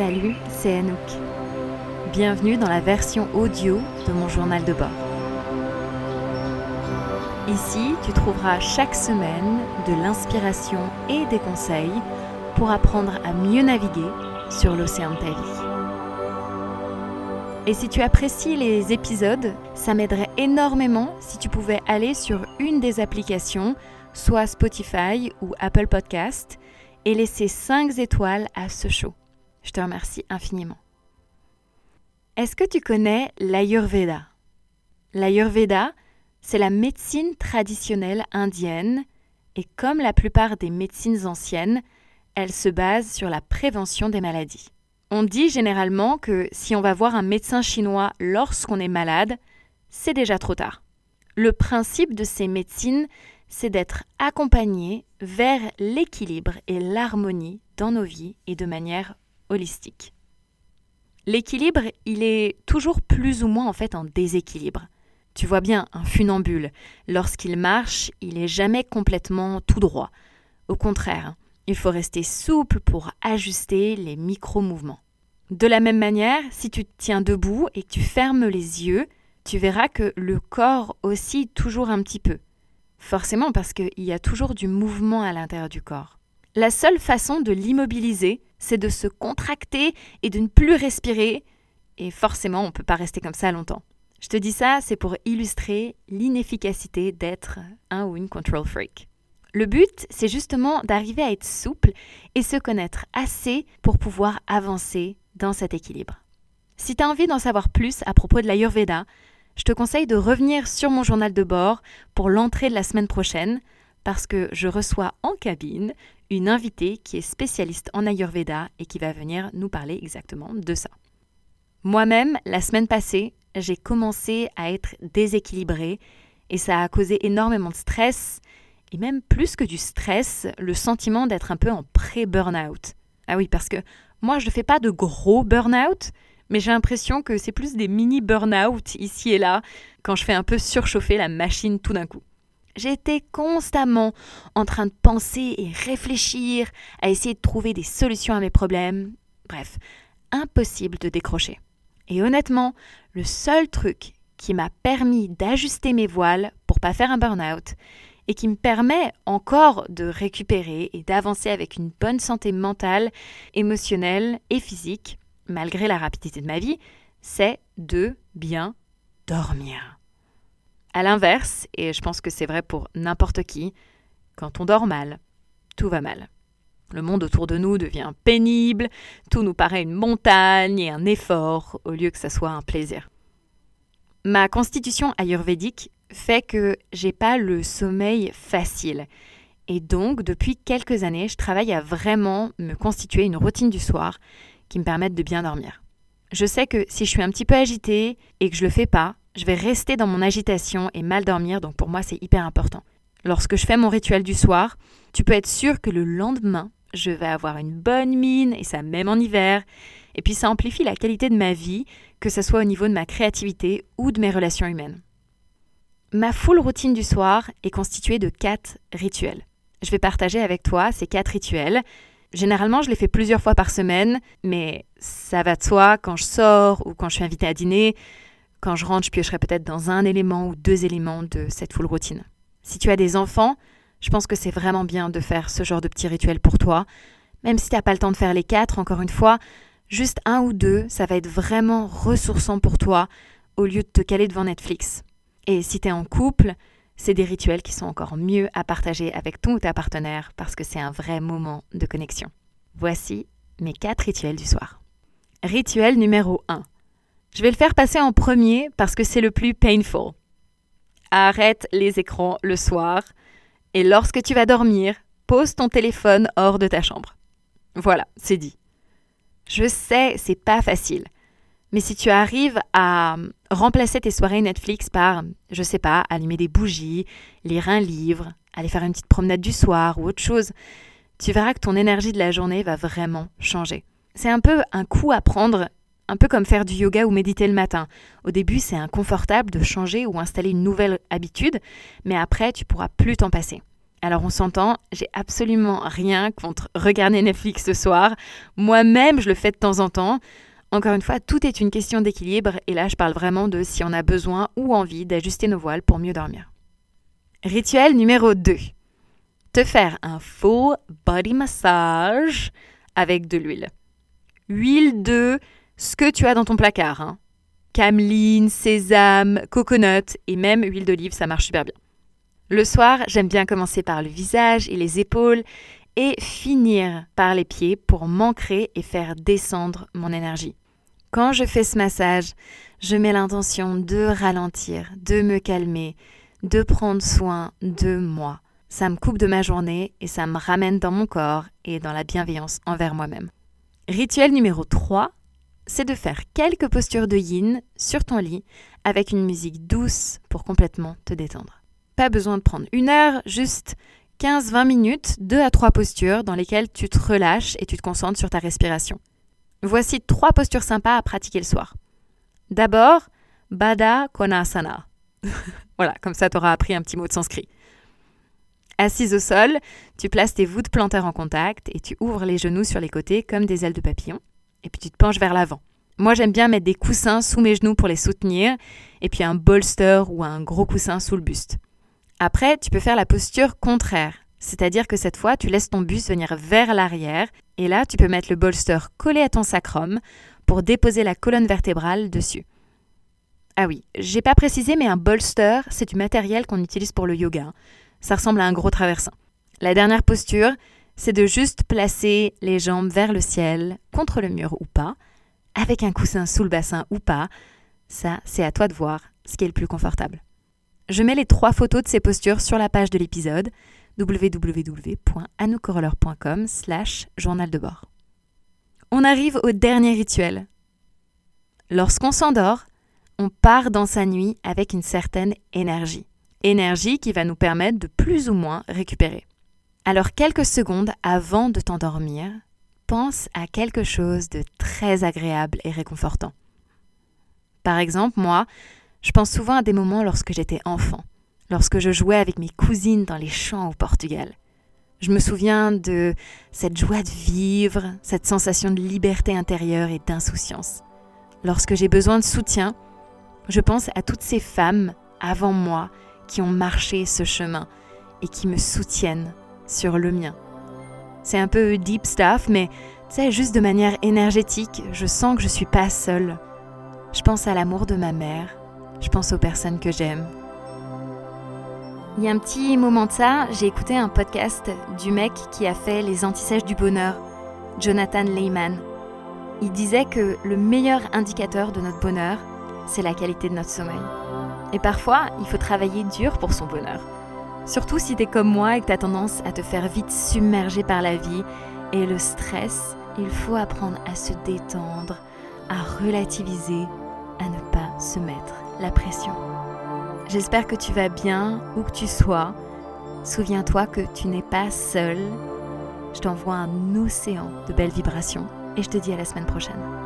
Salut, c'est Anouk. Bienvenue dans la version audio de mon journal de bord. Ici, tu trouveras chaque semaine de l'inspiration et des conseils pour apprendre à mieux naviguer sur l'océan de ta vie. Et si tu apprécies les épisodes, ça m'aiderait énormément si tu pouvais aller sur une des applications, soit Spotify ou Apple Podcast, et laisser 5 étoiles à ce show. Je te remercie infiniment. Est-ce que tu connais l'Ayurveda? L'Ayurveda, c'est la médecine traditionnelle indienne et comme la plupart des médecines anciennes, elle se base sur la prévention des maladies. On dit généralement que si on va voir un médecin chinois lorsqu'on est malade, c'est déjà trop tard. Le principe de ces médecines, c'est d'être accompagné vers l'équilibre et l'harmonie dans nos vies et de manière holistique. L'équilibre, il est toujours plus ou moins en fait en déséquilibre. Tu vois bien, un funambule, lorsqu'il marche, il n'est jamais complètement tout droit. Au contraire, il faut rester souple pour ajuster les micro-mouvements. De la même manière, si tu te tiens debout et que tu fermes les yeux, tu verras que le corps oscille toujours un petit peu. Forcément parce qu'il y a toujours du mouvement à l'intérieur du corps. La seule façon de l'immobiliser, c'est de se contracter et de ne plus respirer. Et forcément, on ne peut pas rester comme ça longtemps. Je te dis ça, c'est pour illustrer l'inefficacité d'être un ou une control freak. Le but, c'est justement d'arriver à être souple et se connaître assez pour pouvoir avancer dans cet équilibre. Si tu as envie d'en savoir plus à propos de l'Ayurveda, je te conseille de revenir sur mon journal de bord pour l'entrée de la semaine prochaine parce que je reçois en cabine une invitée qui est spécialiste en Ayurveda et qui va venir nous parler exactement de ça. Moi-même, la semaine passée, j'ai commencé à être déséquilibrée et ça a causé énormément de stress et même plus que du stress, le sentiment d'être un peu en pré-burnout. Ah oui, parce que moi, je ne fais pas de gros burn-out, mais j'ai l'impression que c'est plus des mini burn-out ici et là quand je fais un peu surchauffer la machine tout d'un coup. J'étais constamment en train de penser et réfléchir à essayer de trouver des solutions à mes problèmes. Bref, impossible de décrocher. Et honnêtement, le seul truc qui m'a permis d'ajuster mes voiles pour pas faire un burn-out et qui me permet encore de récupérer et d'avancer avec une bonne santé mentale, émotionnelle et physique, malgré la rapidité de ma vie, c'est de bien dormir. À l'inverse, et je pense que c'est vrai pour n'importe qui, quand on dort mal, tout va mal. Le monde autour de nous devient pénible, tout nous paraît une montagne et un effort au lieu que ça soit un plaisir. Ma constitution ayurvédique fait que j'ai pas le sommeil facile. Et donc, depuis quelques années, je travaille à vraiment me constituer une routine du soir qui me permette de bien dormir. Je sais que si je suis un petit peu agitée et que je le fais pas, je vais rester dans mon agitation et mal dormir, donc pour moi c'est hyper important. Lorsque je fais mon rituel du soir, tu peux être sûr que le lendemain, je vais avoir une bonne mine, et ça même en hiver, et puis ça amplifie la qualité de ma vie, que ce soit au niveau de ma créativité ou de mes relations humaines. Ma full routine du soir est constituée de quatre rituels. Je vais partager avec toi ces quatre rituels. Généralement, je les fais plusieurs fois par semaine, mais ça va de soi quand je sors ou quand je suis invitée à dîner. Quand je rentre, je piocherai peut-être dans un élément ou deux éléments de cette full routine. Si tu as des enfants, je pense que c'est vraiment bien de faire ce genre de petit rituel pour toi. Même si tu n'as pas le temps de faire les quatre, encore une fois, juste un ou deux, ça va être vraiment ressourçant pour toi au lieu de te caler devant Netflix. Et si tu es en couple, c'est des rituels qui sont encore mieux à partager avec ton ou ta partenaire parce que c'est un vrai moment de connexion. Voici mes quatre rituels du soir. Rituel numéro 1. Je vais le faire passer en premier parce que c'est le plus painful. Arrête les écrans le soir et lorsque tu vas dormir, pose ton téléphone hors de ta chambre. Voilà, c'est dit. Je sais, c'est pas facile. Mais si tu arrives à remplacer tes soirées Netflix par, je sais pas, allumer des bougies, lire un livre, aller faire une petite promenade du soir ou autre chose, tu verras que ton énergie de la journée va vraiment changer. C'est un peu un coup à prendre un peu comme faire du yoga ou méditer le matin. Au début, c'est inconfortable de changer ou installer une nouvelle habitude, mais après, tu pourras plus t'en passer. Alors on s'entend, j'ai absolument rien contre regarder Netflix ce soir. Moi-même, je le fais de temps en temps. Encore une fois, tout est une question d'équilibre et là, je parle vraiment de si on a besoin ou envie d'ajuster nos voiles pour mieux dormir. Rituel numéro 2. Te faire un full body massage avec de l'huile. Huile de ce que tu as dans ton placard. Hein. Cameline, sésame, coconut et même huile d'olive, ça marche super bien. Le soir, j'aime bien commencer par le visage et les épaules et finir par les pieds pour m'ancrer et faire descendre mon énergie. Quand je fais ce massage, je mets l'intention de ralentir, de me calmer, de prendre soin de moi. Ça me coupe de ma journée et ça me ramène dans mon corps et dans la bienveillance envers moi-même. Rituel numéro 3, c'est de faire quelques postures de yin sur ton lit avec une musique douce pour complètement te détendre pas besoin de prendre une heure, juste 15-20 minutes, deux à trois postures dans lesquelles tu te relâches et tu te concentres sur ta respiration. Voici trois postures sympas à pratiquer le soir. D'abord, Bada Konasana. voilà, comme ça tu auras appris un petit mot de sanskrit. Assise au sol, tu places tes voûtes plantaires en contact et tu ouvres les genoux sur les côtés comme des ailes de papillon. Et puis tu te penches vers l'avant. Moi, j'aime bien mettre des coussins sous mes genoux pour les soutenir et puis un bolster ou un gros coussin sous le buste. Après, tu peux faire la posture contraire, c'est-à-dire que cette fois, tu laisses ton buste venir vers l'arrière et là, tu peux mettre le bolster collé à ton sacrum pour déposer la colonne vertébrale dessus. Ah oui, j'ai pas précisé, mais un bolster, c'est du matériel qu'on utilise pour le yoga. Ça ressemble à un gros traversin. La dernière posture, c'est de juste placer les jambes vers le ciel, contre le mur ou pas, avec un coussin sous le bassin ou pas. Ça, c'est à toi de voir ce qui est le plus confortable. Je mets les trois photos de ces postures sur la page de l'épisode www.anoucoroller.com slash journal de bord. On arrive au dernier rituel. Lorsqu'on s'endort, on part dans sa nuit avec une certaine énergie. Énergie qui va nous permettre de plus ou moins récupérer. Alors quelques secondes avant de t'endormir, pense à quelque chose de très agréable et réconfortant. Par exemple, moi, je pense souvent à des moments lorsque j'étais enfant, lorsque je jouais avec mes cousines dans les champs au Portugal. Je me souviens de cette joie de vivre, cette sensation de liberté intérieure et d'insouciance. Lorsque j'ai besoin de soutien, je pense à toutes ces femmes avant moi qui ont marché ce chemin et qui me soutiennent sur le mien. C'est un peu deep stuff, mais tu juste de manière énergétique, je sens que je suis pas seule. Je pense à l'amour de ma mère, je pense aux personnes que j'aime. Il y a un petit moment de ça, j'ai écouté un podcast du mec qui a fait Les Antisèches du Bonheur, Jonathan Lehman. Il disait que le meilleur indicateur de notre bonheur, c'est la qualité de notre sommeil. Et parfois, il faut travailler dur pour son bonheur. Surtout si t'es comme moi et que t'as tendance à te faire vite submerger par la vie et le stress, il faut apprendre à se détendre, à relativiser, à ne pas se mettre la pression. J'espère que tu vas bien où que tu sois. Souviens-toi que tu n'es pas seul. Je t'envoie un océan de belles vibrations et je te dis à la semaine prochaine.